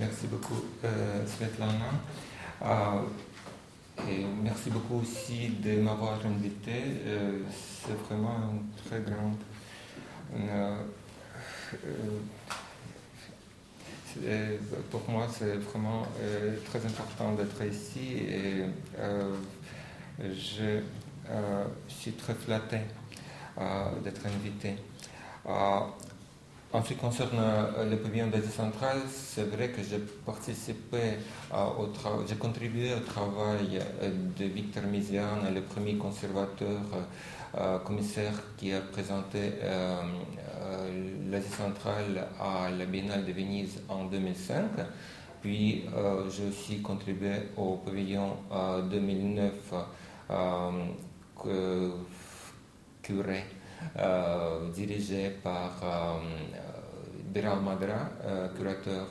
Merci beaucoup, euh, Svetlana. Euh, et merci beaucoup aussi de m'avoir invité. Euh, c'est vraiment un très grand. pour moi, c'est vraiment très important d'être ici et je suis très flatté d'être invité. En ce qui concerne euh, le pavillon d'Asie centrale, c'est vrai que j'ai participé euh, au travail, j'ai contribué au travail euh, de Victor Mizian, le premier conservateur commissaire qui a présenté l'Asie centrale à la Biennale de Venise en 2005. Puis j'ai aussi contribué au pavillon 2009 curé euh, dirigé par euh, Biral Madra, euh, curateur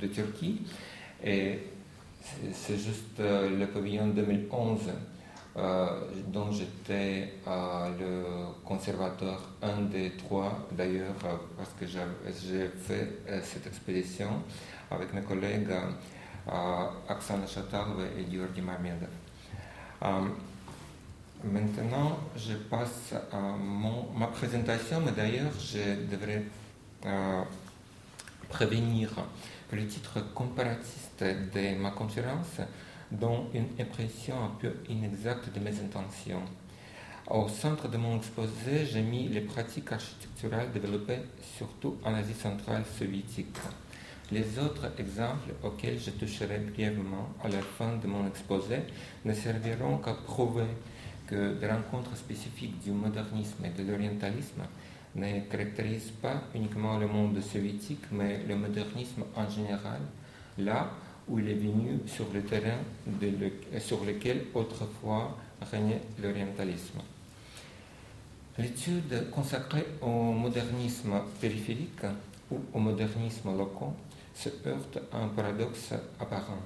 de, Turquie. Et c'est juste le pavillon 2011 dont j'étais le conservateur, un des trois d'ailleurs, parce que j'ai fait cette expédition avec mes collègues Aksana Chatarve et Georgi Mamedov. Maintenant, je passe à mon, ma présentation, mais d'ailleurs, je devrais euh, prévenir que le titre comparatiste de ma conférence donne une impression un peu inexacte de mes intentions. Au centre de mon exposé, j'ai mis les pratiques architecturales développées surtout en Asie centrale soviétique. Les autres exemples auxquels je toucherai brièvement à la fin de mon exposé ne serviront qu'à prouver que des rencontres spécifiques du modernisme et de l'orientalisme ne caractérisent pas uniquement le monde soviétique, mais le modernisme en général, là où il est venu sur le terrain sur lequel autrefois régnait l'orientalisme. L'étude consacrée au modernisme périphérique ou au modernisme local se heurte à un paradoxe apparent.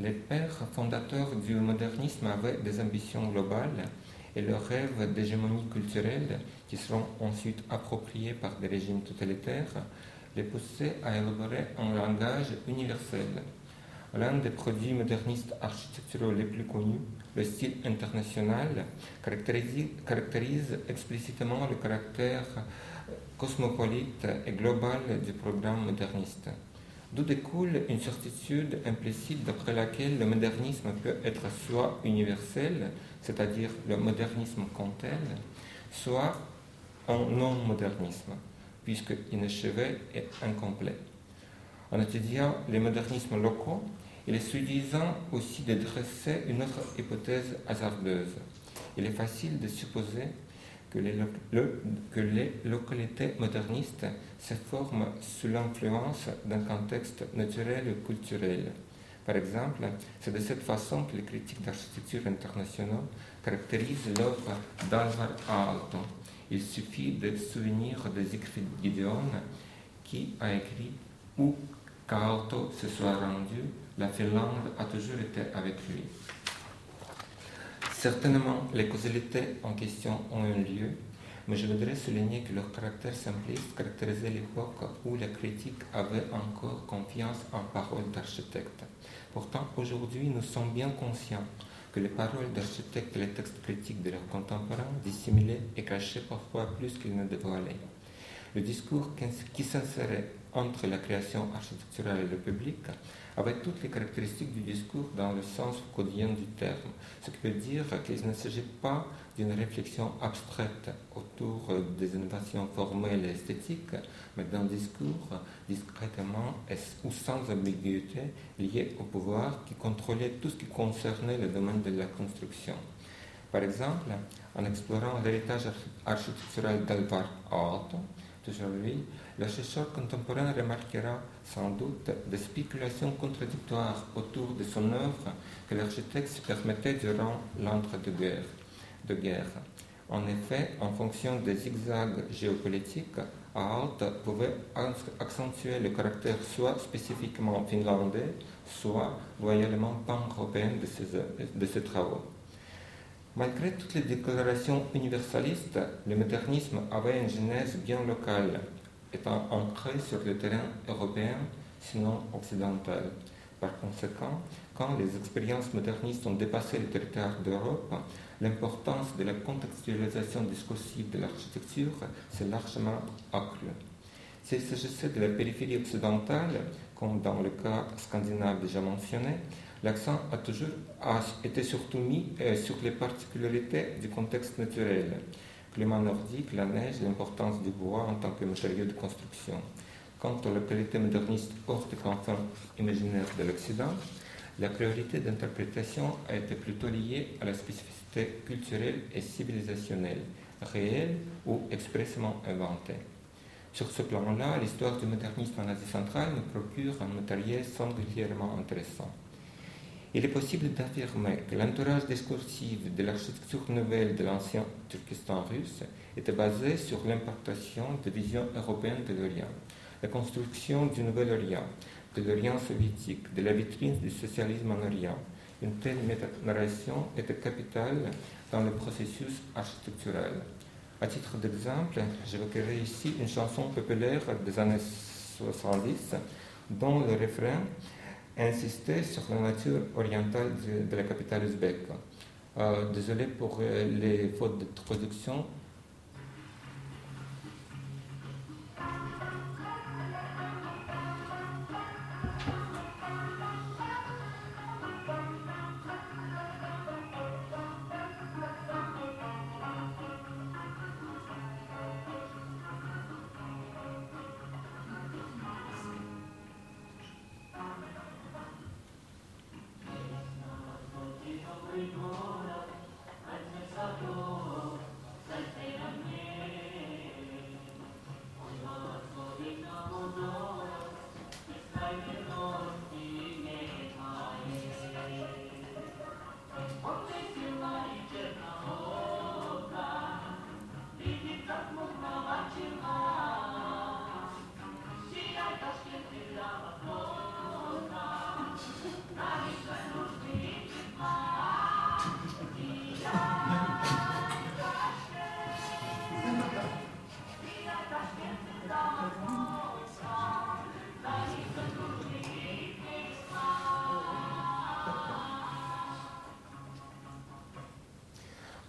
Les pères fondateurs du modernisme avaient des ambitions globales et leurs rêves d'hégémonie culturelle, qui seront ensuite appropriés par des régimes totalitaires, les poussaient à élaborer un langage universel. L'un des produits modernistes architecturaux les plus connus, le style international, caractérise, caractérise explicitement le caractère cosmopolite et global du programme moderniste d'où découle une certitude implicite d'après laquelle le modernisme peut être soit universel, c'est-à-dire le modernisme tel, soit un non-modernisme, puisque inachevé et incomplet. En étudiant les modernismes locaux, il est suffisant aussi de dresser une autre hypothèse hasardeuse. Il est facile de supposer que les, que les localités modernistes se forment sous l'influence d'un contexte naturel et culturel. Par exemple, c'est de cette façon que les critiques d'architecture internationaux caractérisent l'œuvre d'Alvar Aalto. Il suffit de souvenir des écrits de Gideon qui a écrit où qu'Aalto se soit rendu, la Finlande a toujours été avec lui. Certainement, les causalités en question ont eu lieu, mais je voudrais souligner que leur caractère simpliste caractérisait l'époque où la critique avait encore confiance en paroles d'architectes. Pourtant, aujourd'hui, nous sommes bien conscients que les paroles d'architectes et les textes critiques de leurs contemporains dissimulaient et cachaient parfois plus qu'ils ne dévoilaient. Le discours qui s'insérait entre la création architecturale et le public avec toutes les caractéristiques du discours dans le sens quotidien du terme, ce qui veut dire qu'il ne s'agit pas d'une réflexion abstraite autour des innovations formelles et esthétiques, mais d'un discours discrètement ou sans ambiguïté lié au pouvoir qui contrôlait tout ce qui concernait le domaine de la construction. Par exemple, en explorant l'héritage architectural d'Alvar Aalto, toujours lui, chercheur contemporain remarquera sans doute des spéculations contradictoires autour de son œuvre que l'architecte se permettait durant l'entre-deux-guerres. De guerre. En effet, en fonction des zigzags géopolitiques, Aalto pouvait accentuer le caractère soit spécifiquement finlandais, soit loyalement pan-européen de ses travaux. Malgré toutes les déclarations universalistes, le modernisme avait une genèse bien locale étant ancrée sur le terrain européen, sinon occidental. Par conséquent, quand les expériences modernistes ont dépassé le territoire d'Europe, l'importance de la contextualisation discursive de l'architecture s'est largement accrue. S'il s'agissait de la périphérie occidentale, comme dans le cas scandinave déjà mentionné, l'accent a toujours été surtout mis euh, sur les particularités du contexte naturel, climat nordique, la neige, l'importance du bois en tant que matériau de construction. Quant aux localités modernistes hors du canton imaginaire de l'Occident, la priorité d'interprétation a été plutôt liée à la spécificité culturelle et civilisationnelle, réelle ou expressément inventée. Sur ce plan-là, l'histoire du modernisme en Asie centrale nous procure un matériel singulièrement intéressant. Il est possible d'affirmer que l'entourage discursif de l'architecture nouvelle de l'ancien Turkestan russe était basé sur l'importation de visions européennes de l'Orient, la construction du Nouvel Orient, de l'Orient soviétique, de la vitrine du socialisme en Orient. Une telle narration était capitale dans le processus architectural. À titre d'exemple, j'évoquerai ici une chanson populaire des années 70 dont le refrain insistait sur la nature orientale de, la capitale ouzbek. Euh, désolé pour euh, les fautes de traduction,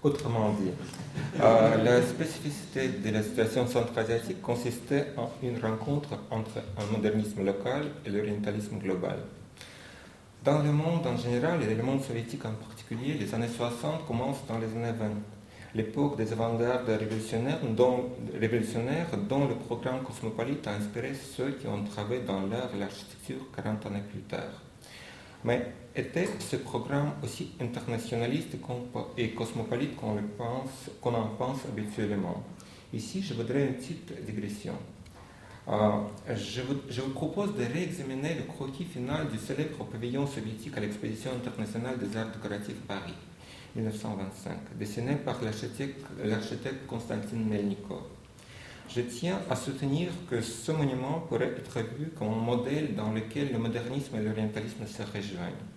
Autrement dit, euh, la spécificité de la situation centra-asiatique consistait en une rencontre entre un modernisme local et l'orientalisme global. Dans le monde en général et le monde soviétique en particulier, les années 60 commencent dans les années 20, l'époque des avant-gardes révolutionnaires dont, révolutionnaires dont le programme cosmopolite a inspiré ceux qui ont travaillé dans l'art et l'architecture 40 années plus tard. Mais était ce programme aussi internationaliste et cosmopolite qu'on en pense habituellement Ici, je voudrais une petite digression. Euh, je, vous, propose de réexaminer le croquis final du célèbre pavillon soviétique à l'exposition internationale des arts décoratifs Paris, 1925, dessiné par l'architecte Konstantin Melnikov. Je tiens à soutenir que ce monument pourrait être vu comme un modèle dans lequel le modernisme et l'orientalisme se rejoignent.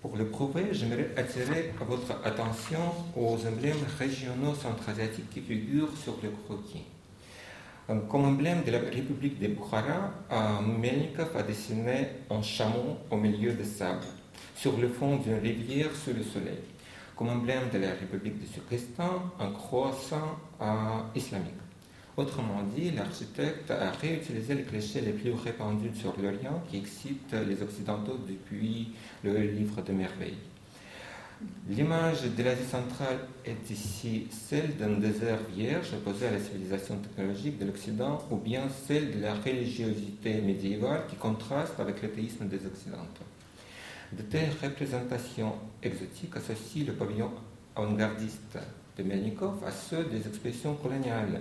Pour le prouver, j'aimerais attirer votre attention aux emblèmes régionaux centra-asiatiques qui figurent sur le croquis. Euh, comme emblème de la République de Bukhara, euh, Melnikov a dessiné un chameau au milieu des sables, sur le fond d'une rivière sous le soleil. Comme emblème de la République de Turkestan, un croissant euh, islamique. Autrement dit, l'architecte a réutilisé les clichés les plus répandus sur l'Orient qui excitent les Occidentaux depuis le livre de merveilles. L'image de l'Asie centrale est ici celle d'un désert vierge opposé à la civilisation technologique de l'Occident ou bien celle de la religiosité médiévale qui contraste avec l'athéisme des Occidentaux. De telles représentations exotiques associent le pavillon avant-gardiste de Melnikov à ceux des expressions coloniales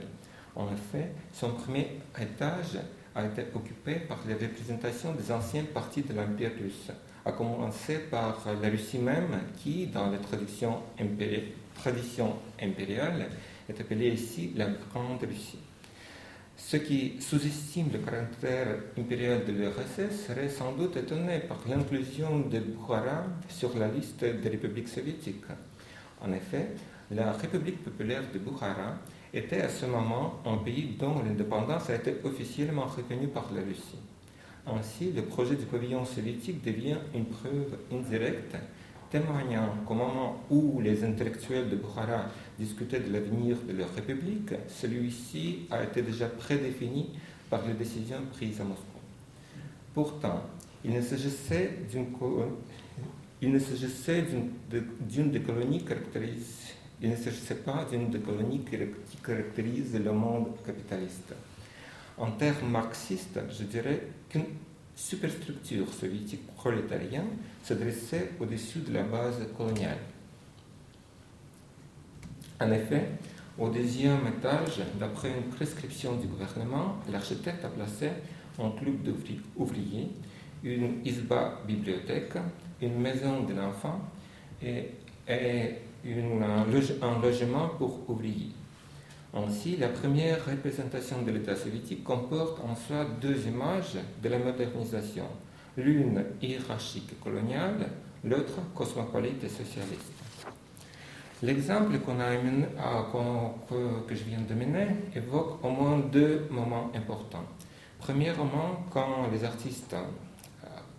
en effet, son premier étage a été occupé par les représentations des anciennes parties de l'Empire russe, à commencer par la Russie même, qui, dans la tradition, impériale, est appelée ici la Grande Russie. Ceux qui sous-estiment le caractère impérial de l'URSS seraient sans doute étonnés par l'inclusion de Bukhara sur la liste des républiques soviétiques. En effet, la République populaire de Bukhara était à ce moment un pays dont l'indépendance a été officiellement reconnue par la Russie. Ainsi, le projet du pavillon soviétique devient une preuve indirecte témoignant qu'au moment où les intellectuels de Bukhara discutaient de l'avenir de leur république, celui-ci a été déjà prédéfini par les décisions prises à Moscou. Pourtant, il ne s'agissait d'une d'une des colonies il ne s'agissait pas d'une des colonies qui caractérise le monde capitaliste. En termes marxistes, je dirais qu'une superstructure soviétique prolétarienne se dressait au-dessus de la base coloniale. En effet, au deuxième étage, d'après une prescription du gouvernement, l'architecte a placé un club d'ouvriers, une isba bibliothèque, une maison de l'enfant et, un logement pour ouvriers. Ainsi, la première représentation de l'État soviétique comporte en soi deux images de la modernisation, l'une hiérarchique coloniale, l'autre cosmopolite et socialiste. L'exemple que, je viens de mener évoque au moins deux moments importants. Premièrement, quand les artistes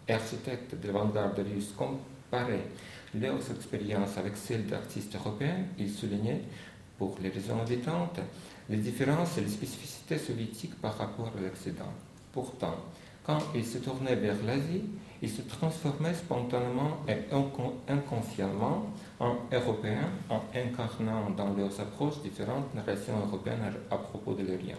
et architectes de l'avant-garde russe comparaient leurs expériences avec celles d'artistes européens, ils soulignaient pour les raisons évidentes, les différences et les spécificités soviétiques par rapport à l'Occident. Pourtant, quand ils se tournaient vers l'Asie, ils se transformaient spontanément et inconsciemment en Européens en incarnant dans leurs approches différentes narrations européennes à propos de l'Orient.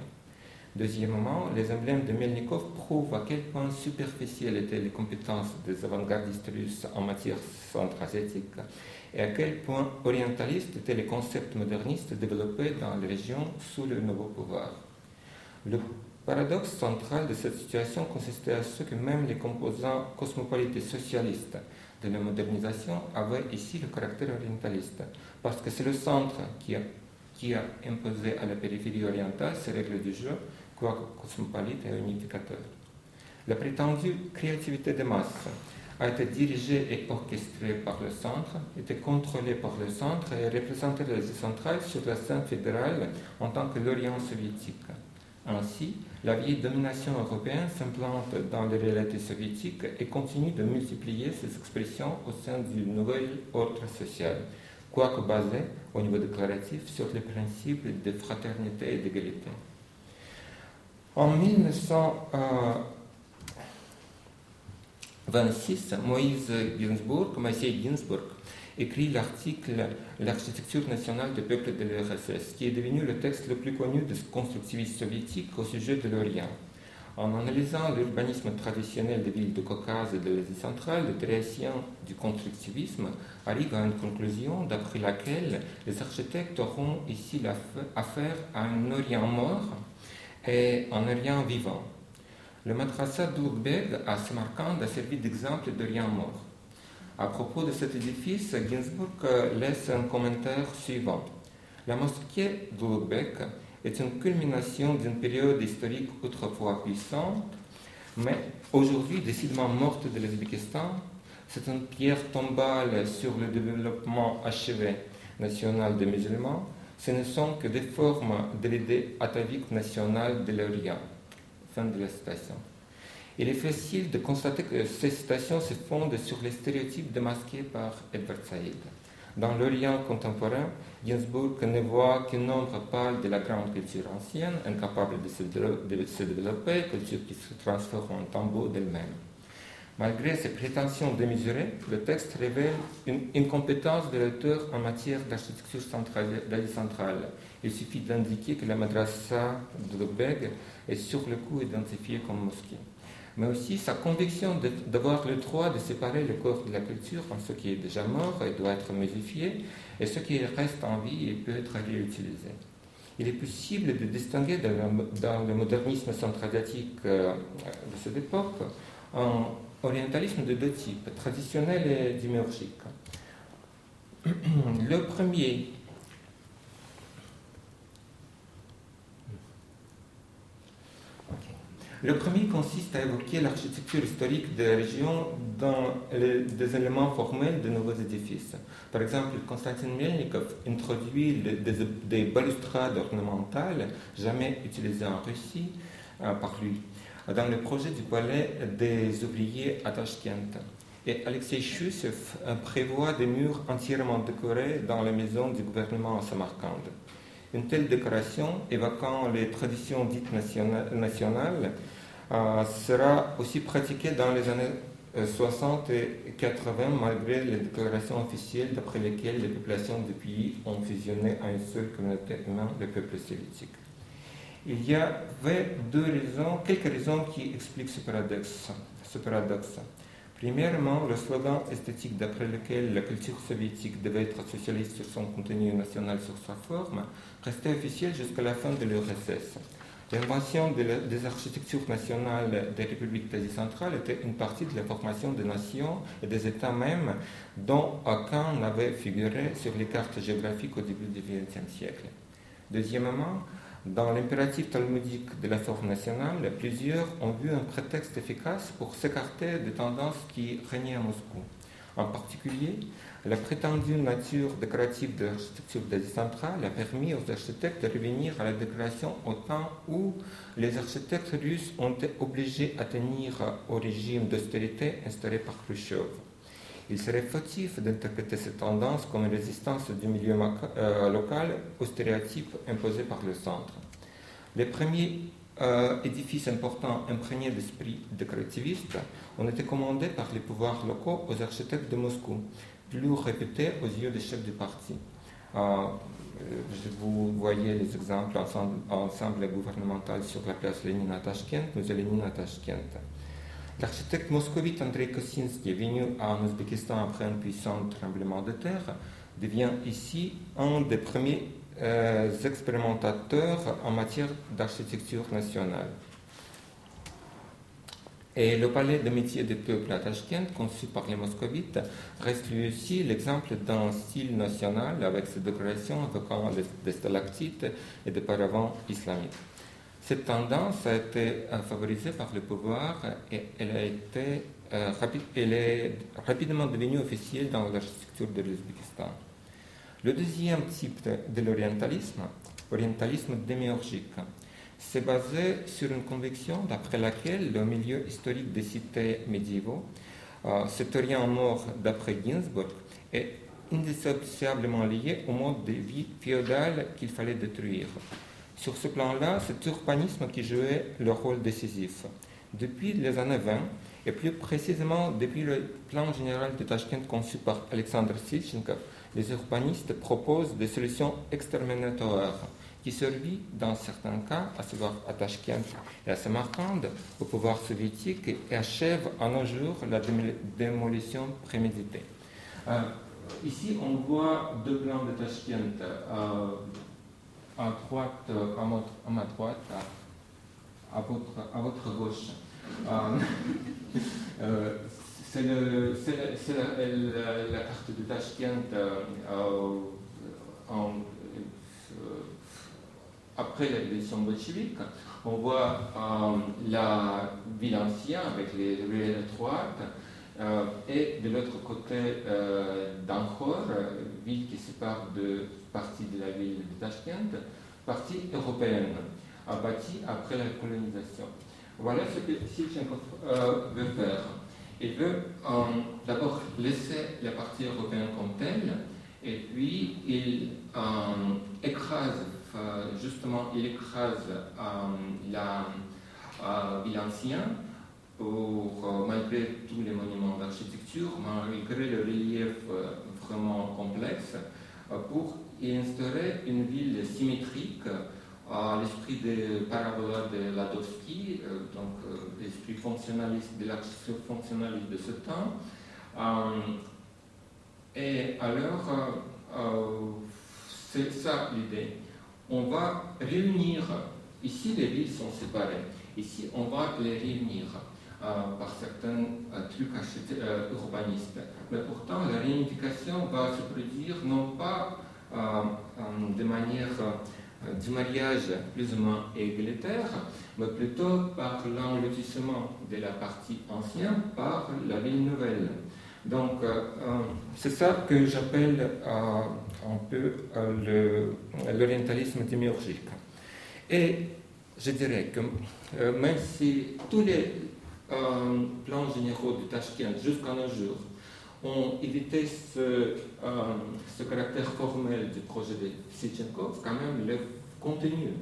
Deuxièmement, les emblèmes de Melnikov prouvent à quel point superficielles étaient les compétences des avant-gardistes russes en matière centra-asiatique et à quel point orientalistes étaient les concepts modernistes développés dans les régions sous le nouveau pouvoir. Le paradoxe central de cette situation consistait à ce que même les composants cosmopolites et socialistes de la modernisation avaient ici le caractère orientaliste, parce que c'est le centre qui a, qui a imposé à la périphérie orientale ces règles du jeu cosmopolite et unificateur. La prétendue créativité des masses a été dirigée et orchestrée par le centre, était contrôlée par le centre et représentait l'Asie centrale sur la scène fédérale en tant que l'Orient soviétique. Ainsi, la vieille domination européenne s'implante dans les réalités soviétiques et continue de multiplier ses expressions au sein du nouvel ordre social, quoique basé, au niveau déclaratif, sur les principes de fraternité et d'égalité. En 1926, Moïse Ginsburg, Moïse Ginsburg, écrit l'article L'architecture nationale du peuple de l'URSS, qui est devenu le texte le plus connu des constructivistes soviétiques au sujet de l'Orient. En analysant l'urbanisme traditionnel des villes de Caucase et de l'Asie centrale, le théoricien du constructivisme arrive à une conclusion d'après laquelle les architectes auront ici affaire à un Orient mort et en rien vivant. Le madrasa d'Urbeg à Samarkand a servi d'exemple de rien mort. À propos de cet édifice, Ginsburg laisse un commentaire suivant. La mosquée d'Urbeg est une culmination d'une période historique autrefois puissante, mais aujourd'hui décidément morte de l'Ouzbékistan. C'est une pierre tombale sur le développement achevé national des musulmans ce ne sont que des formes de l'idée atavique nationale de l'Orient. Fin de la citation. Il est facile de constater que ces citations se fondent sur les stéréotypes démasqués par Edward Said. Dans l'Orient contemporain, Ginsburg ne voit qu'un nombre pâle de la grande culture ancienne, incapable de se, développer, culture qui se transforme en tombeau d'elle-même. Malgré ses prétentions démesurées, le texte révèle une incompétence de l'auteur en matière d'architecture d'Asie centrale. Il suffit d'indiquer que la madrasa de Lubeg est sur le coup identifiée comme mosquée. Mais aussi sa conviction d'avoir le droit de séparer le corps de la culture en ce qui est déjà mort et doit être modifié, et ce qui reste en vie et peut être réutilisé. Il est possible de distinguer dans le modernisme centrasiatique euh, de cette époque un orientalisme de deux types, traditionnel et démiurgique. Le premier Le premier consiste à évoquer l'architecture historique des régions dans les, des éléments formels de nouveaux édifices. Par exemple, Konstantin Melnikov introduit des, des, balustrades ornementales jamais utilisées en Russie euh, par lui dans le projet du palais des ouvriers à Tashkent. Et Alexei Chussev prévoit des murs entièrement décorés dans la maison du gouvernement à Samarkand. Une telle décoration, évoquant les traditions dites nationales, euh, sera aussi pratiquée dans les années 60 euh, et 80, malgré les déclarations officielles d'après lesquelles les populations du pays ont fusionné en une seule communauté humaine, le peuple soviétique. Il y avait deux raisons, quelques raisons qui expliquent ce paradoxe. Premièrement, le slogan esthétique d'après lequel la culture soviétique devait être socialiste sur son contenu national sur sa forme restait officiel jusqu'à la fin de l'URSS. L'invention des architectures nationales des républiques d'Asie centrale était une partie de la formation des nations et des États mêmes dont aucun n'avait figuré sur les cartes géographiques au début du XXe siècle. Deuxièmement, dans l'impératif talmudique de la forme nationale, plusieurs ont vu un prétexte efficace pour s'écarter des tendances qui régnaient à Moscou. En particulier, la prétendue nature décorative de l'architecture d'Asie centrale a permis aux architectes de revenir à la décoration au temps où les architectes russes ont été obligés à tenir au régime d'austérité instauré par Khrushchev. Il serait fautif d'interpréter cette tendance comme une résistance du milieu euh, local aux stéréotypes imposés par le centre. Les premiers euh, édifices importants imprégnés d'esprit décorativiste ont été commandés par les pouvoirs locaux aux architectes de Moscou, plus réputés aux yeux des chefs du parti. Euh, vous voyez les exemples ensemble, ensemble gouvernemental sur la place Lénine à Tashkent, musée Lénine à Tashkent. L'architecte moscovite Andrei Kosinski, venu en Ouzbékistan après un puissant tremblement de terre, devient ici un des premiers euh, expérimentateurs en matière d'architecture nationale. Et le palais de métiers des peuples à conçu par les moscovites, reste lui aussi l'exemple d'un style national avec ses décorations évoquant des stalactites et des paravents islamiques. Cette tendance a été euh, favorisée par le pouvoir et elle, a été, euh, est rapidement devenue officielle dans l'architecture de l'Ouzbékistan. Le deuxième type de, l'orientalisme, orientalisme démiurgique, s'est basé sur une conviction d'après laquelle le milieu historique des cités médiévaux, euh, cet Orient mort d'après Ginsburg, est indissociablement lié au mode de vie féodal qu'il fallait détruire. Sur ce plan-là, c'est l'urbanisme qui jouait le rôle décisif. Depuis les années 20, et plus précisément depuis le plan général de Tashkent conçu par Alexandre Silchenkov, les urbanistes proposent des solutions exterminatoires qui servent dans certains cas, à savoir à Tashkent et à Samarkand, au pouvoir soviétique et achèvent à nos jours la démolition préméditée. Euh, ici, on voit deux plans de Tashkent. Euh, à droite, euh, à, ma, droite, à, votre, à votre gauche. Euh, euh, c'est la, la, carte de Tashkent après la révolution bolchevique. On voit la ville ancienne avec les ruelles étroites. et de l'autre côté euh, d'Ankhor, ville qui sépare de partie de la ville de Tashkent, partie européenne, bâtie après la colonisation. Voilà ce que Silchenkov euh, veut faire. Il veut euh, d'abord laisser la partie européenne comme telle, et puis il euh, écrase, justement, il écrase la ville ancienne pour, malgré tous les monuments d'architecture, malgré le relief vraiment complexe, pour instaurer une ville symétrique à l'esprit des parabolas de Ladowski, euh, donc euh, l'esprit fonctionnaliste de l'architecture fonctionnaliste de ce temps. Euh, et alors, c'est ça l'idée. On va réunir, ici les villes sont séparées, ici on va les réunir. par certains trucs urbanistes. Mais pourtant, la réunification va se produire non pas de manière du mariage plus ou moins égalitaire, mais plutôt par l'enlotissement de la partie ancienne par la ville nouvelle. Donc, c'est ça que j'appelle un peu l'orientalisme démiurgique. Et je dirais que même si tous les plans généraux de Tashkent jusqu'à nos jours ont évité ce, ce, caractère formel du projet de Sitchenkov, quand même le contenu,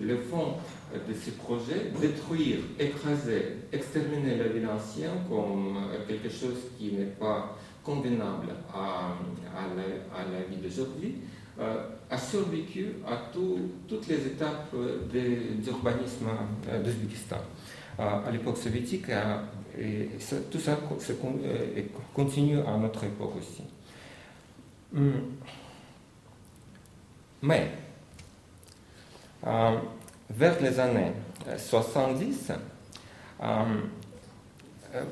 le fond de ce projet, détruire, écraser, exterminer la ville ancienne comme quelque chose qui n'est pas convenable à, à, la, à la, vie d'aujourd'hui, euh, a survécu à tout, toutes les étapes d'urbanisme d'Ouzbékistan. À l'époque soviétique, et tout ça se, continue à notre époque aussi. Mais, euh, vers les années 70, euh, euh,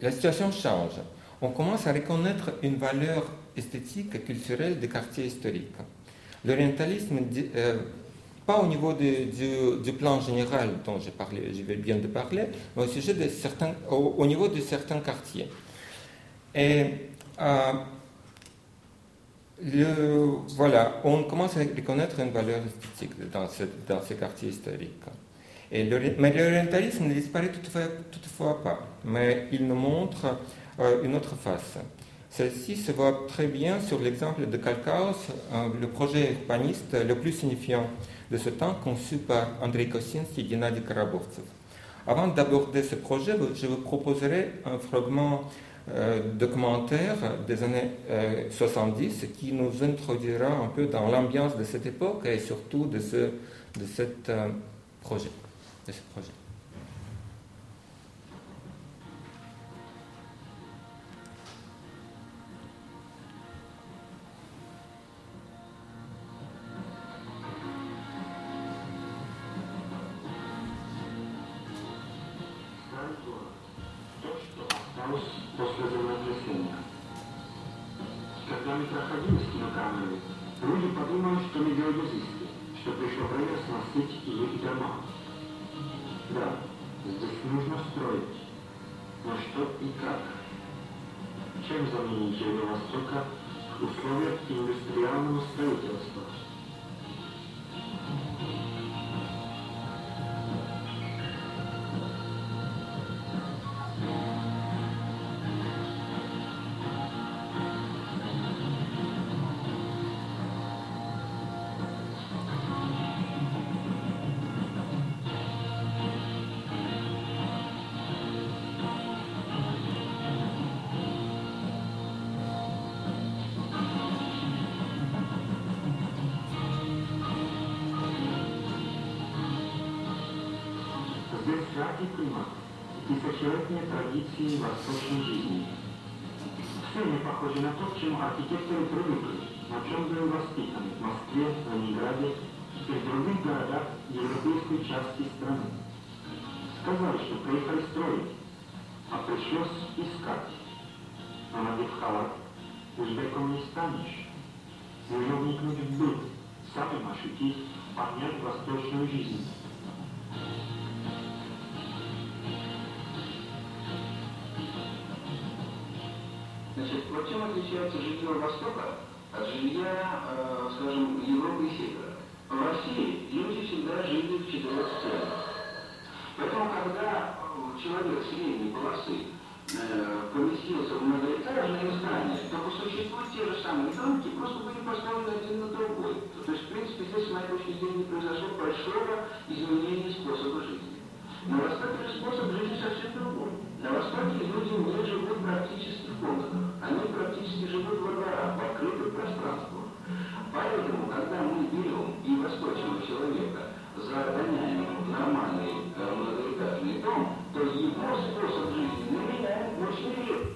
la situation change. On commence à reconnaître une valeur esthétique et culturelle des quartiers historiques. L'orientalisme, pas au niveau du, plan général dont je, parlais, je vais bien de parler, mais au, sujet de certains, au, niveau de certains quartiers. Et le, voilà, on commence à reconnaître une valeur esthétique dans, ces quartiers historiques. Et mais l'orientalisme ne disparaît toutefois, pas, mais il nous montre euh, une autre face. Celle-ci se voit très bien sur l'exemple de Kalkaus, euh, le projet urbaniste le plus signifiant de ce temps conçu par Andrei Kosinski et Gennady Karabovtsev. Avant d'aborder ce projet, je vous proposerai un fragment euh, documentaire des années 70 euh, qui nous introduira un peu dans l'ambiance de cette époque et surtout de ce, de euh, ce projet. Русь после землетрясения. Когда мы проходили с кинокамерой, люди подумали, что мы геодезисты, что пришло время сносить их дома. Да, здесь нужно строить. Но что и как? Чем заменить Юго Востока в условиях индустриального строительства? Традиции восточной жизни. Все не похожи на то, к чему архитекторы привыкли, на чем были воспитаны в Москве, Ленинграде и в других городах европейской части страны. Сказали, что приехали строить, а пришлось искать. Но надев халат, узбеком не станешь. Нужно вникнуть в быт, самим ощутить, понять восточную жизнь. Значит, вот чем отличается жилье Востока от жилья, э, скажем, Европы и Севера? В России люди всегда жили в четырех сценах. Поэтому, когда человек средней полосы э, поместился в многоэтажное здание, то по существу те же самые домики просто были поставлены один на другой. То есть, в принципе, здесь, с моей точки зрения, произошло большого изменения способа жизни. На Востоке же способ жизни совсем другой. На Востоке люди не живут практически в комнатах. Они практически живут во дворах, в открытых пространствах. Поэтому, когда мы берем и восточного человека загоняем в нормальный э, многоэтажный дом, то его способ жизни мы меняем очень редко.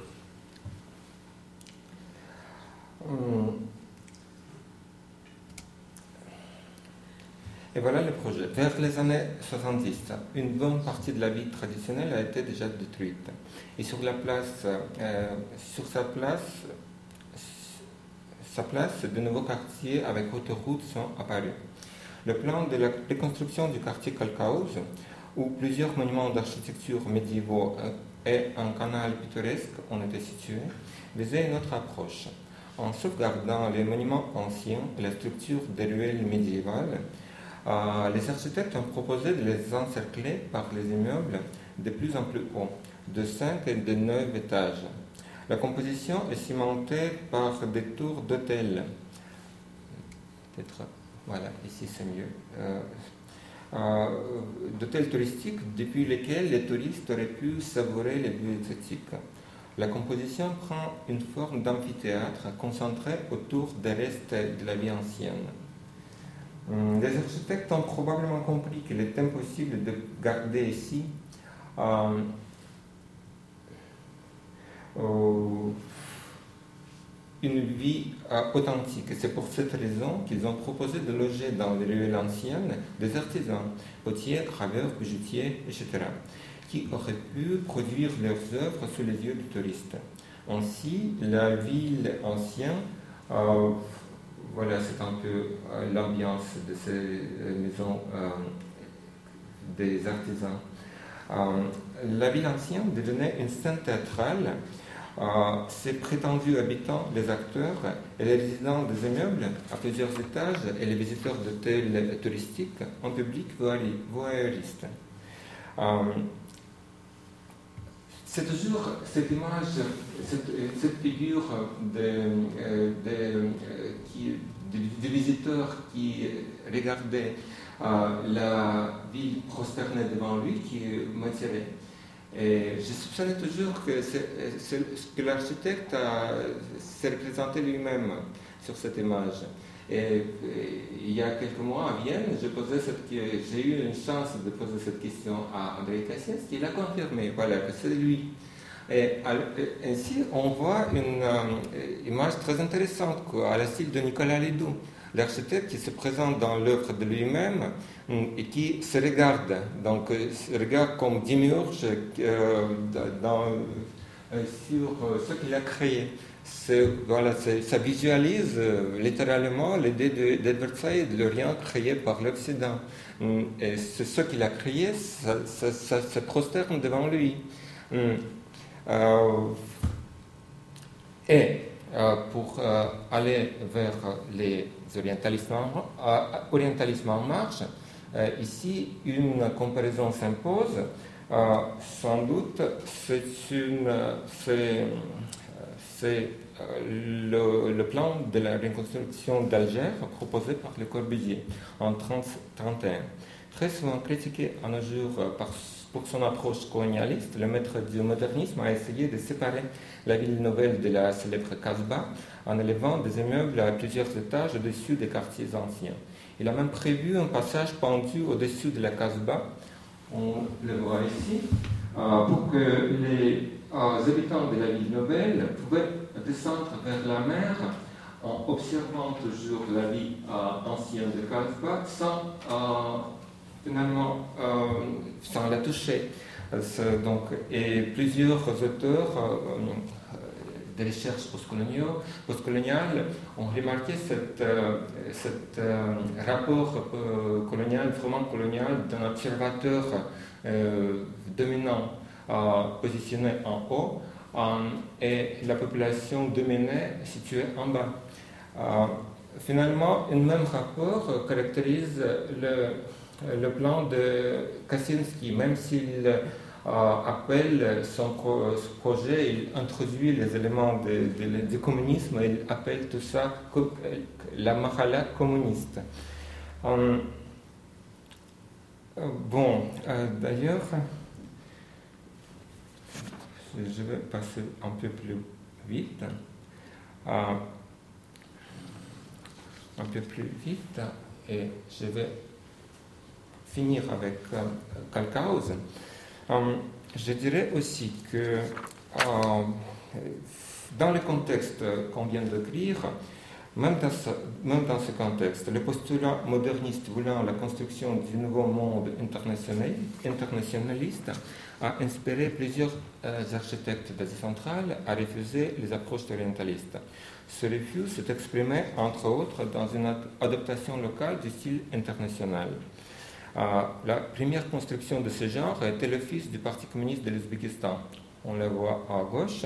Et voilà le projet. Vers les années 70, une bonne partie de la vie traditionnelle a été déjà détruite. Et sur, la place, euh, sur sa place sa place, de nouveaux quartiers avec autoroutes sont apparus. Le plan de la reconstruction du quartier Kalkaus, où plusieurs monuments d'architecture médiévaux et un canal pittoresque ont été situés, visait une autre approche. En sauvegardant les monuments anciens et la structure des ruelles médiévales, euh, les architectes ont proposé de les encercler par les immeubles de plus en plus hauts, de 5 et de 9 étages. La composition est cimentée par des tours d'hôtels. Peut-être, voilà, ici c'est mieux. Euh, euh, d'hôtels touristiques depuis lesquels les touristes auraient pu savourer les vues exotiques. La composition prend une forme d'amphithéâtre concentré autour des restes de la vie ancienne. Hum, les architectes ont probablement compris qu'il est impossible de garder ici euh, une vie euh, authentique. C'est pour cette raison qu'ils ont proposé de loger dans les ruelles anciennes des artisans, potiers, graveurs, bijoutiers, etc., qui auraient pu produire leurs œuvres sous les yeux du touriste. Ainsi, la ville ancienne euh, voilà, c'est un peu euh, l'ambiance de ces euh, maisons euh, des artisans. la ville ancienne devenait une scène théâtrale. ses prétendus habitants, les acteurs et les résidents des immeubles à plusieurs étages et les visiteurs d'hôtels touristiques en public voyeuriste. C'est toujours cette image, cette, figure de, de, qui regardaient euh, la ville prosternée devant lui qui m'attirait. Et je soupçonnais toujours que que l'architecte s'est représenté lui-même sur cette image. Et, il y a quelques mois à Vienne, j'ai eu une chance de poser cette question à André Cassiès, qui l'a confirmé, voilà, que c'est lui. Et ainsi, on voit une euh, image très intéressante, à la style de Nicolas Ledoux, l'architecte qui se présente dans l'œuvre de lui-même et qui se regarde, donc euh, se regarde comme Dimiurge euh, sur ce qu'il a créé voilà, ça visualise euh, littéralement l'idée d'Edward Said, le rien créé par l'Occident. Mm, et ce qu'il a créé, ça, se prosterne devant lui. Mm. Euh, et euh, pour aller vers les orientalismes en marche, ici une comparaison s'impose. sans doute, c'est une c'est euh, le, plan de la reconstruction d'Alger proposé par Le Corbusier en 1931. Très souvent critiqué à nos jours pour son approche colonialiste, le maître du modernisme a essayé de séparer la ville nouvelle de la célèbre Casbah en élevant des immeubles à plusieurs étages au-dessus des quartiers anciens. Il a même prévu un passage pendu au-dessus de la Casbah, on le voit ici, euh, pour que les les habitants de la ville nouvelle pouvaient descendre vers la mer en observant toujours la vie euh, ancienne de Carlsbad sans euh, finalement euh, sans la toucher. Donc, et plusieurs auteurs des recherches postcoloniales ont remarqué cet rapport colonial, vraiment colonial d'un observateur dominant positionné en haut et la population dominée située en bas. Euh, finalement, un même rapport caractérise le, le plan de Kaczynski, même s'il euh, appelle son projet, il introduit les éléments du communisme, il appelle tout ça la mahala communiste. Euh, bon, d'ailleurs, je vais passer un peu plus vite. Euh, un peu plus vite et je vais finir avec euh. Euh, je dirais aussi que dans le contexte qu'on vient d'écrire, Même dans, ce, même dans ce contexte, le postulat moderniste voulant la construction du nouveau monde internationaliste a inspiré plusieurs euh, architectes d'Asie centrale à refuser les approches orientalistes. Ce refus s'est exprimé, entre autres, dans une adaptation locale du style international. Euh, la première construction de ce genre était l'office du Parti communiste de l'Ouzbékistan. On le voit à gauche.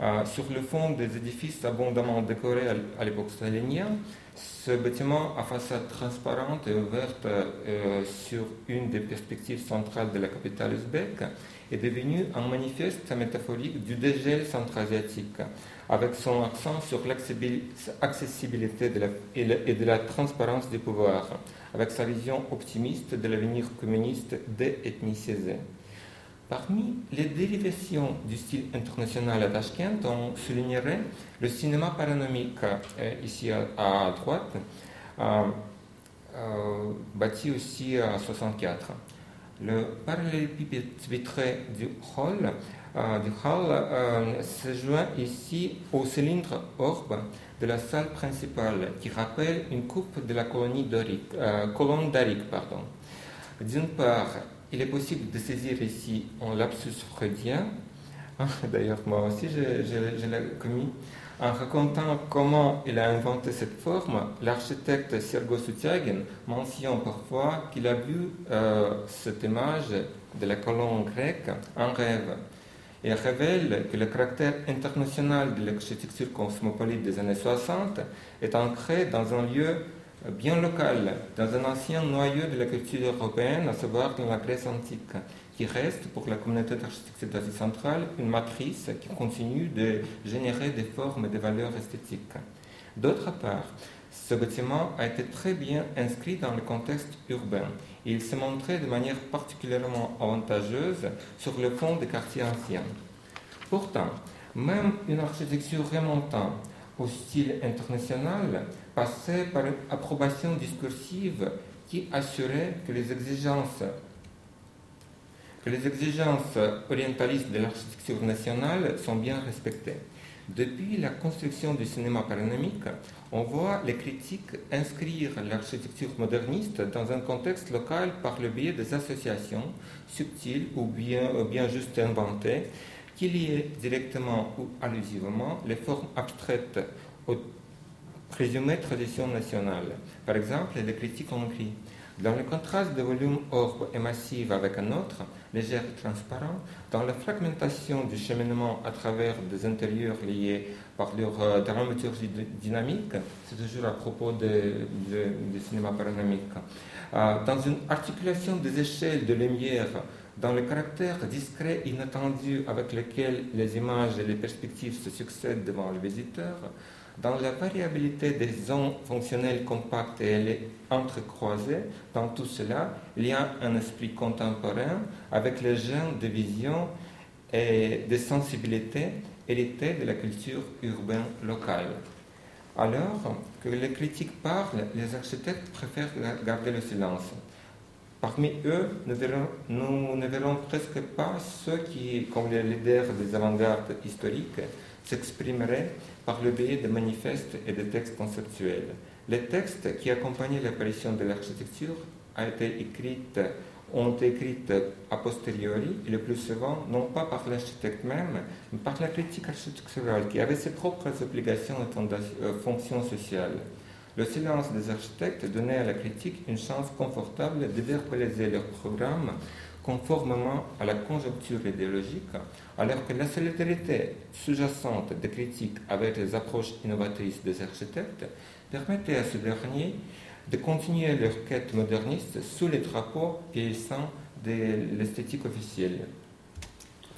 Euh, sur le fond des édifices abondamment décorés à l'époque stalinienne, ce bâtiment à façade transparente et ouverte euh, sur une des perspectives centrales de la capitale ouzbèque est devenu un manifeste métaphorique du dégel centra-asiatique, avec son accent sur l'accessibilité et de la transparence du pouvoir, avec sa vision optimiste de l'avenir communiste des ethnies Parmi les dérivations du style international à Tashkent, on soulignerait le cinéma paranomique, euh, ici à, droite, euh, euh, bâti aussi à 64. Le parallélépipède du hall, du hall se joint ici au cylindre orbe de la salle principale qui rappelle une coupe de la colonie colonne darique. D'une part, il est possible de saisir ici un lapsus freudien, hein, d'ailleurs moi aussi je, l'ai commis, en racontant comment il a inventé cette forme, l'architecte Sergo Soutiagin mentionne parfois qu'il a vu euh, cette image de la colonne grecque en rêve. Et révèle que le caractère international de l'architecture cosmopolite des années 60 est ancré dans un lieu bien local, dans un ancien noyau de la culture européenne, à savoir dans la Grèce antique, qui reste pour la communauté d'architecture d'Asie centrale une matrice qui continue de générer des formes et des valeurs esthétiques. D'autre part, ce bâtiment a été très bien inscrit dans le contexte urbain il s'est montré de manière particulièrement avantageuse sur le fond des quartiers anciens. Pourtant, même une architecture remontant au style international passait par une approbation discursive qui assurait que les exigences que les exigences orientalistes de l'architecture nationale sont bien respectées. Depuis la construction du cinéma paranomique, on voit les critiques inscrire l'architecture moderniste dans un contexte local par le biais des associations subtiles ou bien, bien juste inventées qui liaient directement ou allusivement les formes abstraites aux présumées traditions nationales. Par exemple, les critiques ont écrit dans le contraste de volume orbe et massif avec un autre, léger et transparent, dans la fragmentation du cheminement à travers des intérieurs liés par leur euh, dramaturgie dynamique, c'est toujours à propos du cinéma paranamique, euh, dans une articulation des échelles de lumière dans le caractère discret inattendu avec lequel les images et les perspectives se succèdent devant le visiteur, dans la variabilité des zones fonctionnelles compactes et entrecroisées, dans tout cela, il y a un esprit contemporain avec les gènes de vision et de sensibilité héritées de la culture urbaine locale. Alors que les critiques parlent, les architectes préfèrent garder le silence. Parmi eux, nous, ne verrons presque pas ceux qui, comme les leaders des avant-gardes historiques, s'exprimeraient par le biais de manifestes et de textes conceptuels. Les textes qui accompagnaient l'apparition de l'architecture ont été ont été écrites a posteriori, et le plus souvent, non pas par l'architecte même, mais par la critique architecturale, qui avait ses propres obligations et euh, fonctions sociales. Le silence des architectes donnait à la critique une chance confortable de verbaliser leur programme conformément à la conjoncture idéologique, alors que la solidarité sous-jacente des critiques avec les approches innovatrices des architectes permettait à ce dernier de continuer leur quête moderniste sous les drapeaux vieillissants de l'esthétique officielle.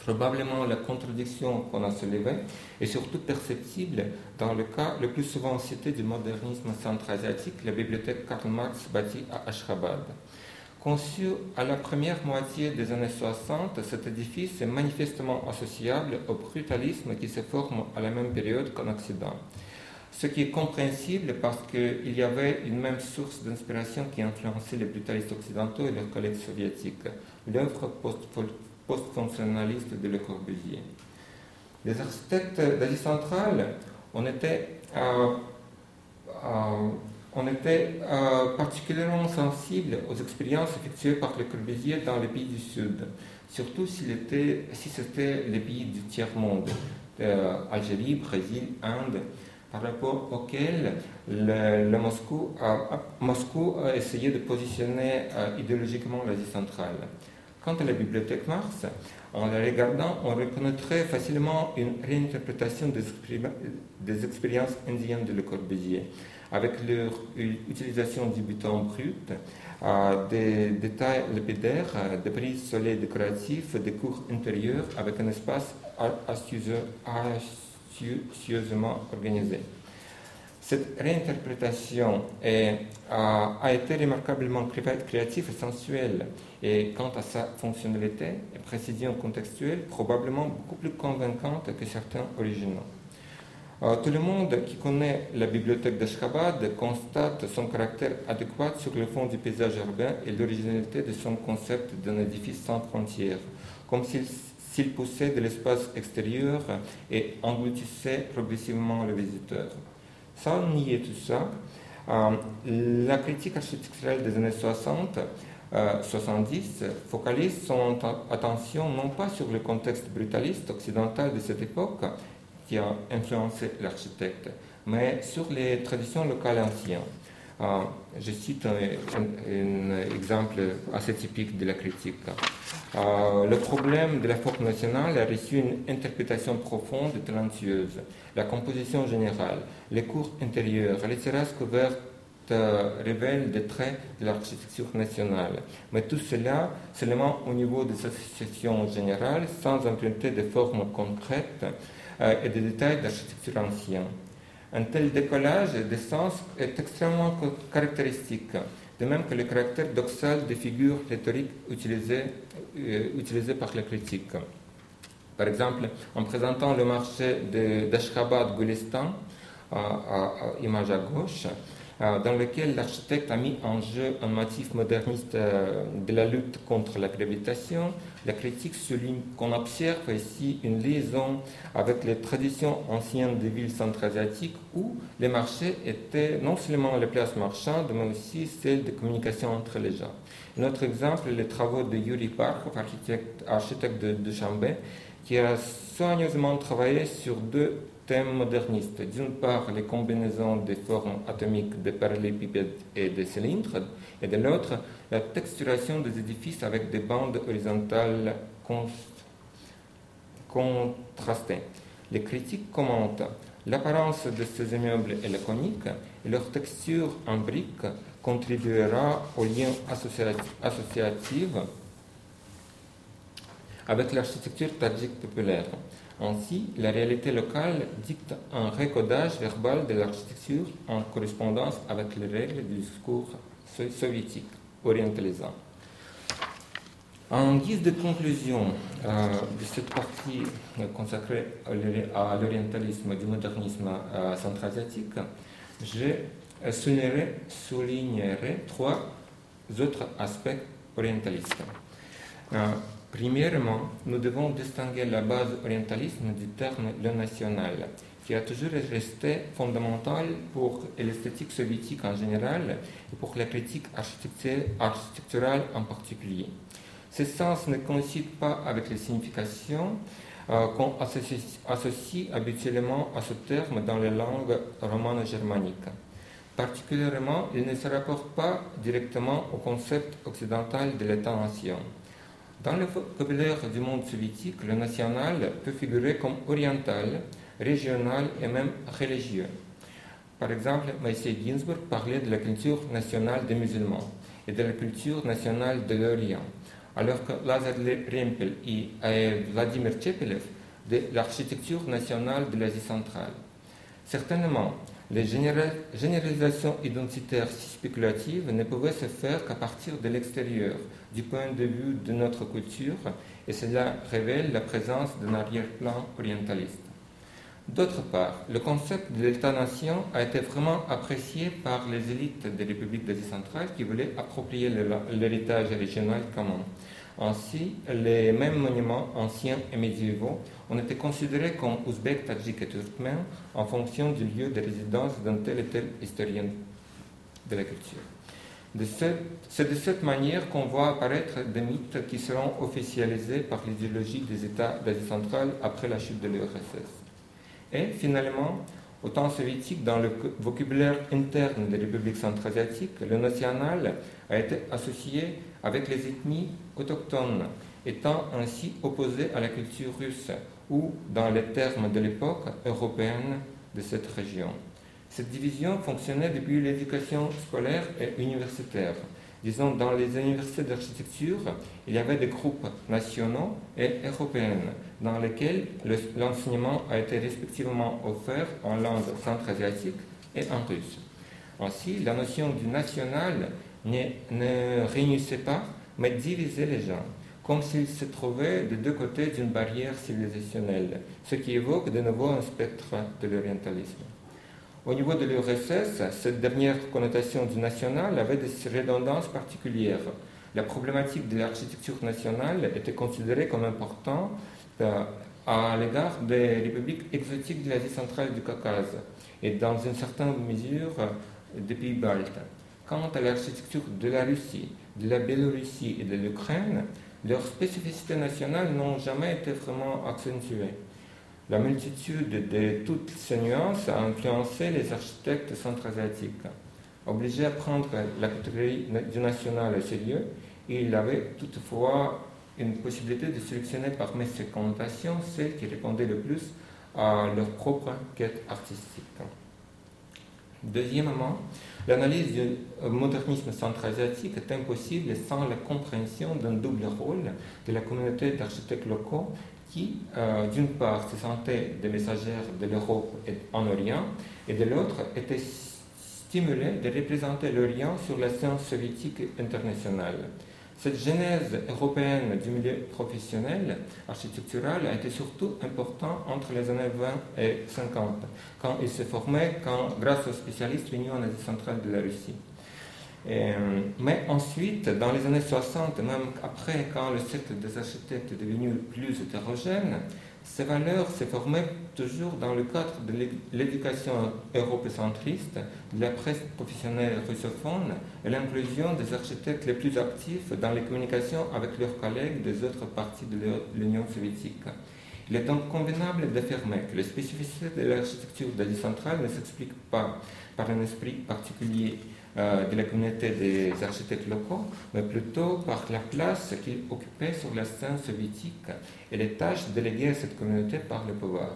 Probablement la contradiction qu'on a soulevée est surtout perceptible dans le cas le plus souvent cité du modernisme centra-asiatique, la bibliothèque Karl Marx bâtie à Ashgabat. Conçu à la première moitié des années 60, cet édifice est manifestement associable au brutalisme qui se forme à la même période qu'en Occident. Ce qui est compréhensible parce qu'il y avait une même source d'inspiration qui influençait les brutalistes occidentaux et leurs collègues soviétiques, l'œuvre post-fonctionnaliste de Le Corbusier. Les architectes d'Asie centrale ont été euh, on était euh, particulièrement sensible aux expériences effectuées par Le Corbusier dans les pays du Sud, surtout si c'était les pays du tiers-monde, euh, Algérie, Brésil, Inde, par rapport auxquels Moscou, a, essayé de positionner idéologiquement l'Asie centrale. Quant à la bibliothèque Mars, en la regardant, on reconnaîtrait facilement une réinterprétation des, expériences indiennes de Le Corbusier, avec leur utilisation du butin brut, euh, des détails lapidaires, euh, des prises soleil décoratifs, des cours intérieurs avec un espace astucieusement organisé. Cette réinterprétation a, été remarquablement créative et sensuelle, et quant à sa fonctionnalité et précision contextuelle, probablement beaucoup plus convaincante que certains originaux. Euh, tout le monde qui connaît la bibliothèque d'Ashkabad constate son caractère adéquat sur le fond du paysage urbain et l'originalité de son concept d'un édifice sans frontières, comme s'il poussait de l'espace extérieur et engloutissait progressivement le visiteur. Sans nier tout ça, euh, la critique architecturale des années 60 70 euh, focalise son attention non pas sur le contexte brutaliste occidental de cette époque qui a influencé l'architecte, mais sur les traditions locales anciennes. Euh, je cite un, exemple assez typique de la critique. Euh, le problème de la forme nationale a reçu une interprétation profonde et talentueuse. La composition générale, les cours intérieurs, les terrasses couvertes euh, révèlent des traits de l'architecture nationale. Mais tout cela seulement au niveau des associations générales, sans emprunter de formes concrètes et de détails d'architecture ancienne. Un tel décollage des sens est extrêmement caractéristique, de même que le caractère doxal des figures rhétoriques utilisées, euh, par la critique. Par exemple, en présentant le marché d'Ashkabad-Gulistan, à, image à gauche, euh, dans lequel l'architecte a mis en jeu un motif moderniste euh, de la lutte contre la gravitation, la critique souligne qu'on observe ici une liaison avec les traditions anciennes des villes centra-asiatiques où les marchés étaient non seulement les places marchandes, mais aussi celles de communication entre les gens. Un autre exemple, les travaux de Yuri Parkov, architecte, de, Chambay, qui a soigneusement travaillé sur deux thème moderniste. D'une part, les combinaisons des formes atomiques des parallélépipèdes et des cylindres, et de l'autre, la texturation des édifices avec des bandes horizontales contrastées. Les critiques commentent l'apparence de ces immeubles laconique et leur texture en briques contribuera au lien associatif avec l'architecture tadjik populaire. Ainsi, la réalité locale dicte un recodage verbal de l'architecture en correspondance avec les règles du discours soviétique orientalisant. En guise de conclusion euh, de cette partie consacrée à l'orientalisme du modernisme euh, centra-asiatique, je soulignerai, trois autres aspects orientalistes. Euh, Premièrement, nous devons distinguer la base orientalisme du terme le national, qui a toujours resté fondamental pour l'esthétique soviétique en général et pour la critique architecturale en particulier. Ce sens ne coïncide pas avec les significations euh, qu'on associe, habituellement à ce terme dans les langues romano-germaniques. Particulièrement, il ne se rapporte pas directement au concept occidental de l'État-nation. Dans le vocabulaire du monde soviétique, le national peut figurer comme oriental, régional et même religieux. Par exemple, Moïse Ginsburg parlait de la culture nationale des musulmans et de la culture nationale de l'Orient, alors que Lazar Rempel et Vladimir Tchepelev de l'architecture nationale de l'Asie centrale. Certainement, les généralisations identitaires spéculatives ne pouvaient se faire qu'à partir de l'extérieur, du point de vue de notre culture, et cela révèle la présence d'un arrière-plan orientaliste. D'autre part, le concept de l'État-nation a été vraiment apprécié par les élites des républiques d'Asie centrale qui voulaient approprier l'héritage régional commun. Ainsi, les mêmes monuments anciens et médiévaux ont été considérés comme ouzbeks, tadjiks et turkmènes en fonction du lieu de résidence d'un tel et tel historien de la culture. C'est de cette manière qu'on voit apparaître des mythes qui seront officialisés par l'idéologie des États d'Asie centrale après la chute de l'URSS. Et finalement, au temps soviétique, dans le vocabulaire interne des républiques centra-asiatiques, le national a été associé avec les ethnies autochtones, étant ainsi opposé à la culture russe, ou, dans les termes de l'époque, européenne de cette région. Cette division fonctionnait depuis l'éducation scolaire et universitaire. Disons, dans les universités d'architecture, il y avait des groupes nationaux et européens, dans lesquels l'enseignement a été respectivement offert en langue centra-asiatique et en russe. Ainsi, la notion du national ne réunissait pas, mais divisait les gens, comme s'ils se trouvaient des deux côtés d'une barrière civilisationnelle, ce qui évoque de nouveau un spectre de l'orientalisme. Au niveau de l'URSS, cette dernière connotation du national avait des redondances particulières. La problématique de l'architecture nationale était considérée comme importante euh, à l'égard des républiques exotiques de l'Asie centrale du Caucase et dans une certaine mesure des pays baltes. Quant à l'architecture de la Russie, de la Biélorussie et de l'Ukraine, leurs spécificités nationales n'ont jamais été vraiment accentuées. La multitude de toutes ces nuances a influencé les architectes centra-asiatiques. Obligés à prendre la catégorie du national au sérieux, il avait toutefois une possibilité de sélectionner parmi ces connotations celles qui répondaient le plus à leur propre quête artistique. Deuxièmement, l'analyse du modernisme centra-asiatique est impossible sans la compréhension d'un double rôle de la communauté d'architectes locaux qui, euh, d'une part, se sentaient des messagères de l'Europe en Orient, et de l'autre, étaient stimulés de représenter l'Orient sur la scène soviétique internationale. Cette genèse européenne du milieu professionnel architectural a été surtout importante entre les années 20 et 50, quand il s'est formé quand, grâce aux spécialistes venus en Asie centrale de la Russie. Euh, mais ensuite, dans les années 60, même après, quand le cercle des architectes est devenu plus hétérogène, ces valeurs se formaient toujours dans le cadre de l'éducation europécentriste, de la presse professionnelle russophone et l'inclusion des architectes les plus actifs dans les communications avec leurs collègues des autres parties de l'Union soviétique. Il est donc convenable d'affirmer que les spécificités de l'architecture d'Asie centrale ne s'expliquent pas par un esprit particulier euh, de la communauté des architectes locaux, mais plutôt par la place qu'ils occupaient sur la scène soviétique et les tâches déléguées à cette communauté par le pouvoir.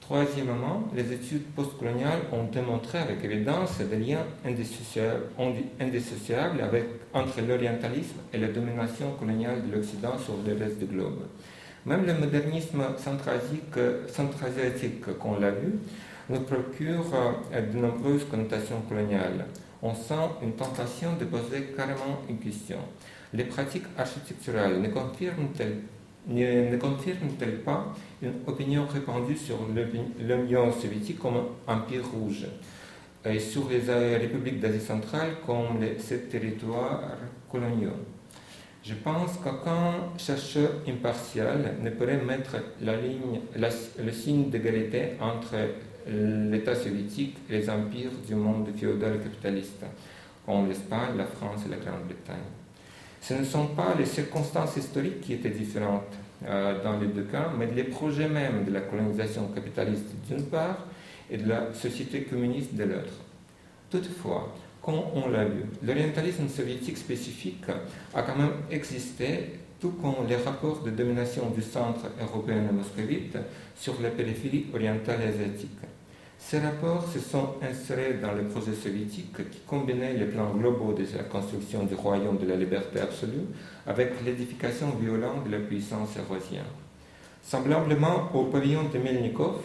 Troisièmement, les études postcoloniales ont démontré avec évidence des liens indissociables entre l'orientalisme et la domination coloniale de l'Occident sur le reste du globe. Même le modernisme centra-asiatique, qu'on l'a vu, nous procure euh, de nombreuses connotations coloniales on sent une tentation de poser carrément une question. Les pratiques architecturales ne confirment-elles ne, pas une opinion répandue sur l'Union soviétique comme empire rouge? Et sur les républiques d'Asie centrale comme les, ces territoires coloniaux Je pense qu'aucun chercheur impartial ne pourrait mettre le signe d'égalité entre l'État soviétique et les empires du monde féodal capitaliste, comme l'Espagne, la France et la Grande-Bretagne. Ce ne sont pas les circonstances historiques qui étaient différentes euh, dans les deux cas, mais les projets même de la colonisation capitaliste d'une part et de la société communiste de l'autre. Toutefois, comme on l'a vu, l'orientalisme soviétique spécifique a quand même existé, tout comme les rapports de domination du centre européen et moscovite sur la périphérie orientale asiatique. Ces rapports se sont insérés dans le projet soviétique qui combinait les plans globaux de la construction du royaume de la liberté absolue avec l'édification violente de la puissance hérosienne. Semblablement au pavillon de Melnikov,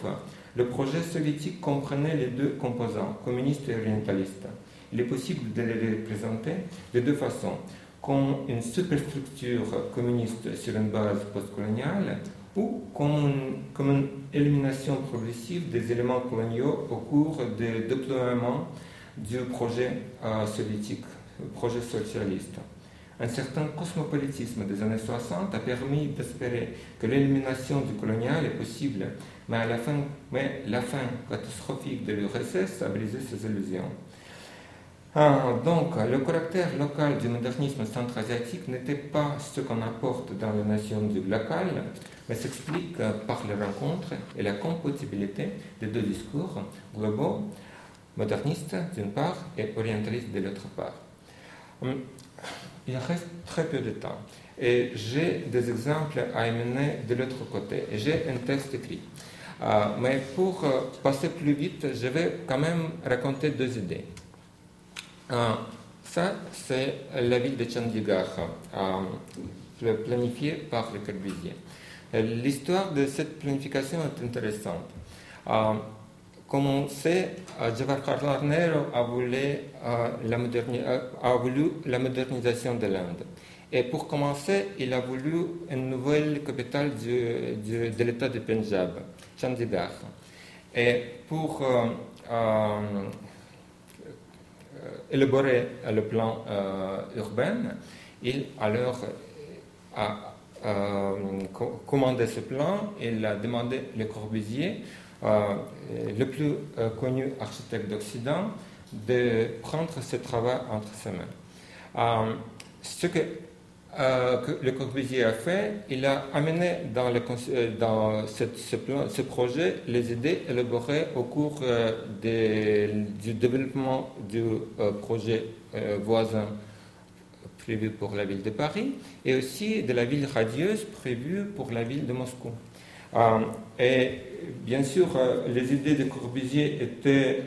le projet soviétique comprenait les deux composants, communistes et orientalistes. Il est possible de les représenter de deux façons, comme une superstructure communiste sur une base postcoloniale ou comme une, élimination progressive des éléments coloniaux au cours du déploiement du projet euh, soviétique, le projet socialiste. un certain cosmopolitisme des années 60 a permis d'espérer que l'élimination du colonial est possible, mais, la, fin, mais la fin catastrophique de l'URSS a brisé ces illusions. Ah, donc, le caractère local du modernisme centra-asiatique n'était pas ce qu'on apporte dans les nations du local, mais s'explique par les rencontres et la compatibilité des deux discours globaux, modernistes d'une part et orientalistes de l'autre part. Il reste très peu de temps et j'ai des exemples à amener de l'autre côté et j'ai un texte écrit. Euh, mais pour euh, passer plus vite, je vais quand même raconter deux idées. Euh, ça, c'est la ville de Chandigarh, planifiée par Le Corbusier. L'histoire de cette planification est intéressante. Comme on sait, Jawaharlal Nehru a voulu, la modernisation de l'Inde. Et pour commencer, il a voulu une nouvelle capitale de l'État de Punjab, Chandigarh. Et pour élaborer le plan euh, urbain. Il alors a commandé ce plan, il a demandé Le Corbusier, euh, le plus euh, connu architecte d'Occident, de prendre ce travail entre ses mains. ce que euh, que Le Corbusier a fait, il a amené dans, euh, ce, projet les idées élaborées au cours euh, du développement du projet voisin prévu pour la ville de Paris et aussi de la ville radieuse prévue pour la ville de Moscou. et bien sûr, les idées de Corbusier étaient,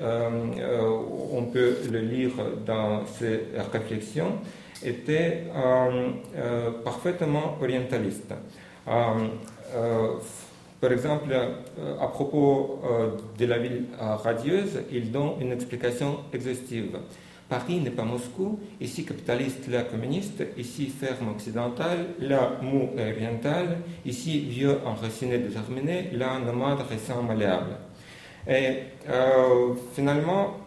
on peut le lire dans ses réflexions, était euh, euh, parfaitement orientaliste. Euh, par exemple, à propos de la ville radieuse, il donne une explication exhaustive. Paris n'est pas Moscou, ici capitaliste, là communiste, ici ferme occidentale, là mou et oriental, ici vieux enraciné déterminé, là nomade récent malléable. Et finalement,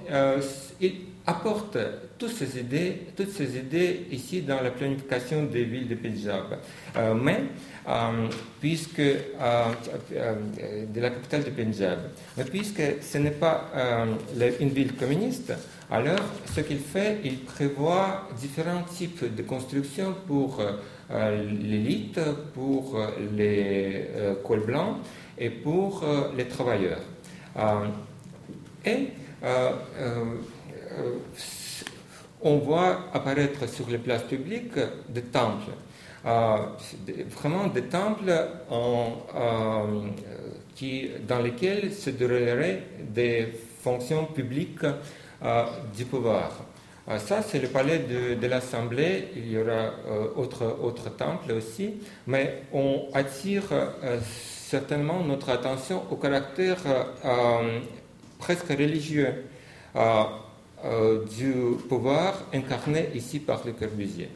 il apporte toutes ces idées, toutes ces idées ici dans la planification des villes de Punjab. Euh, mais euh, puisque euh, de la capitale de Punjab, mais puisque ce n'est pas une ville communiste, alors ce qu'il fait, il prévoit différents types de constructions pour l'élite, pour les cols blancs et pour les travailleurs. et on voit apparaître sur les places publiques des temples. Euh, vraiment des temples euh, qui, dans lesquels se dérouleraient des fonctions publiques euh, du pouvoir. ça, c'est le palais de, l'Assemblée. Il y aura autres autre temples aussi. Mais on attire certainement notre attention au caractère presque religieux euh, du pouvoir incarné ici par le Corbusier.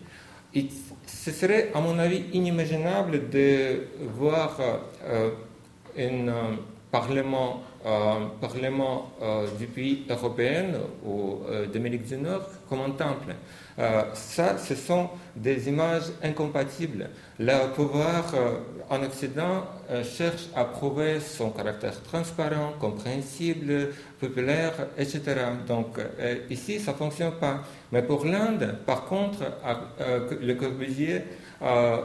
ce serait, à mon avis, inimaginable de voir euh, un euh, parlement, parlement du pays européen ou d'Amérique du Nord comme un temple. Euh, ça, ce sont des images incompatibles. Le pouvoir euh, en Occident euh, cherche à prouver son caractère transparent, compréhensible, populaire, etc. Donc ici, ça ne fonctionne pas. Mais pour l'Inde, par contre, le Corbusier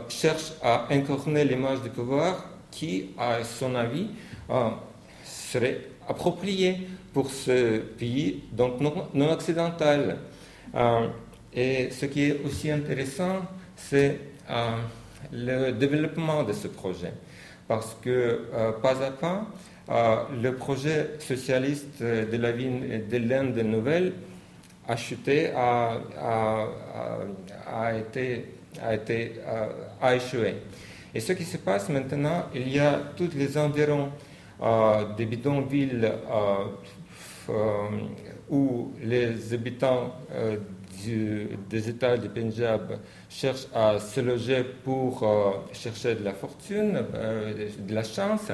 cherche à incarner l'image du pouvoir qui, à son avis, serait appropriée pour ce pays, donc non, non occidental. Et ce qui est aussi intéressant, c'est euh, le développement de ce projet. Parce que euh, pas à pas, euh, le projet socialiste de la ville de l'Inde nouvelle a chuté, a, a, été, été, a échoué. Et ce qui se passe maintenant, il y a tous les environs des bidonvilles où les habitants des États du Punjab cherchent à se loger pour euh, chercher de la fortune, euh, de la chance.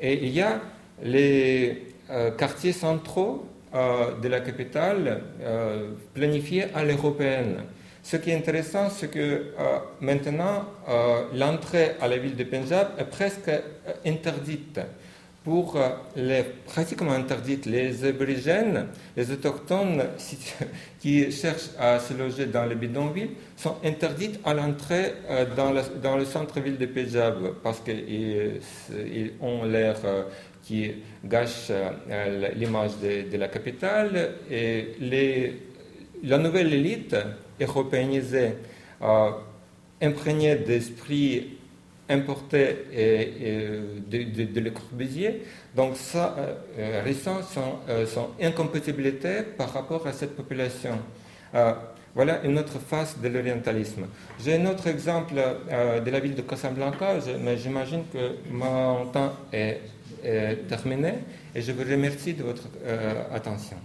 Et il y a les euh, quartiers centraux de la capitale planifiés à l'européenne. Ce qui est intéressant, c'est que maintenant, l'entrée à la ville de Punjab est presque interdite. Pour les pratiquement interdite, les aborigènes, les autochtones qui cherchent à se loger dans les bidonvilles sont interdites à l'entrée dans, dans, le centre-ville de Punjab parce qu'ils ils ont l'air qui gâche l'image de, la capitale. Et la nouvelle élite européanisé, euh, imprégné d'esprit importé et, de, de, Le. Donc ça euh, ressent son, euh, son, incompatibilité par rapport à cette population. Euh, voilà une autre face de l'orientalisme. J'ai un autre exemple de la ville de Casablanca, mais j'imagine que mon temps est, terminé et je vous remercie de votre attention.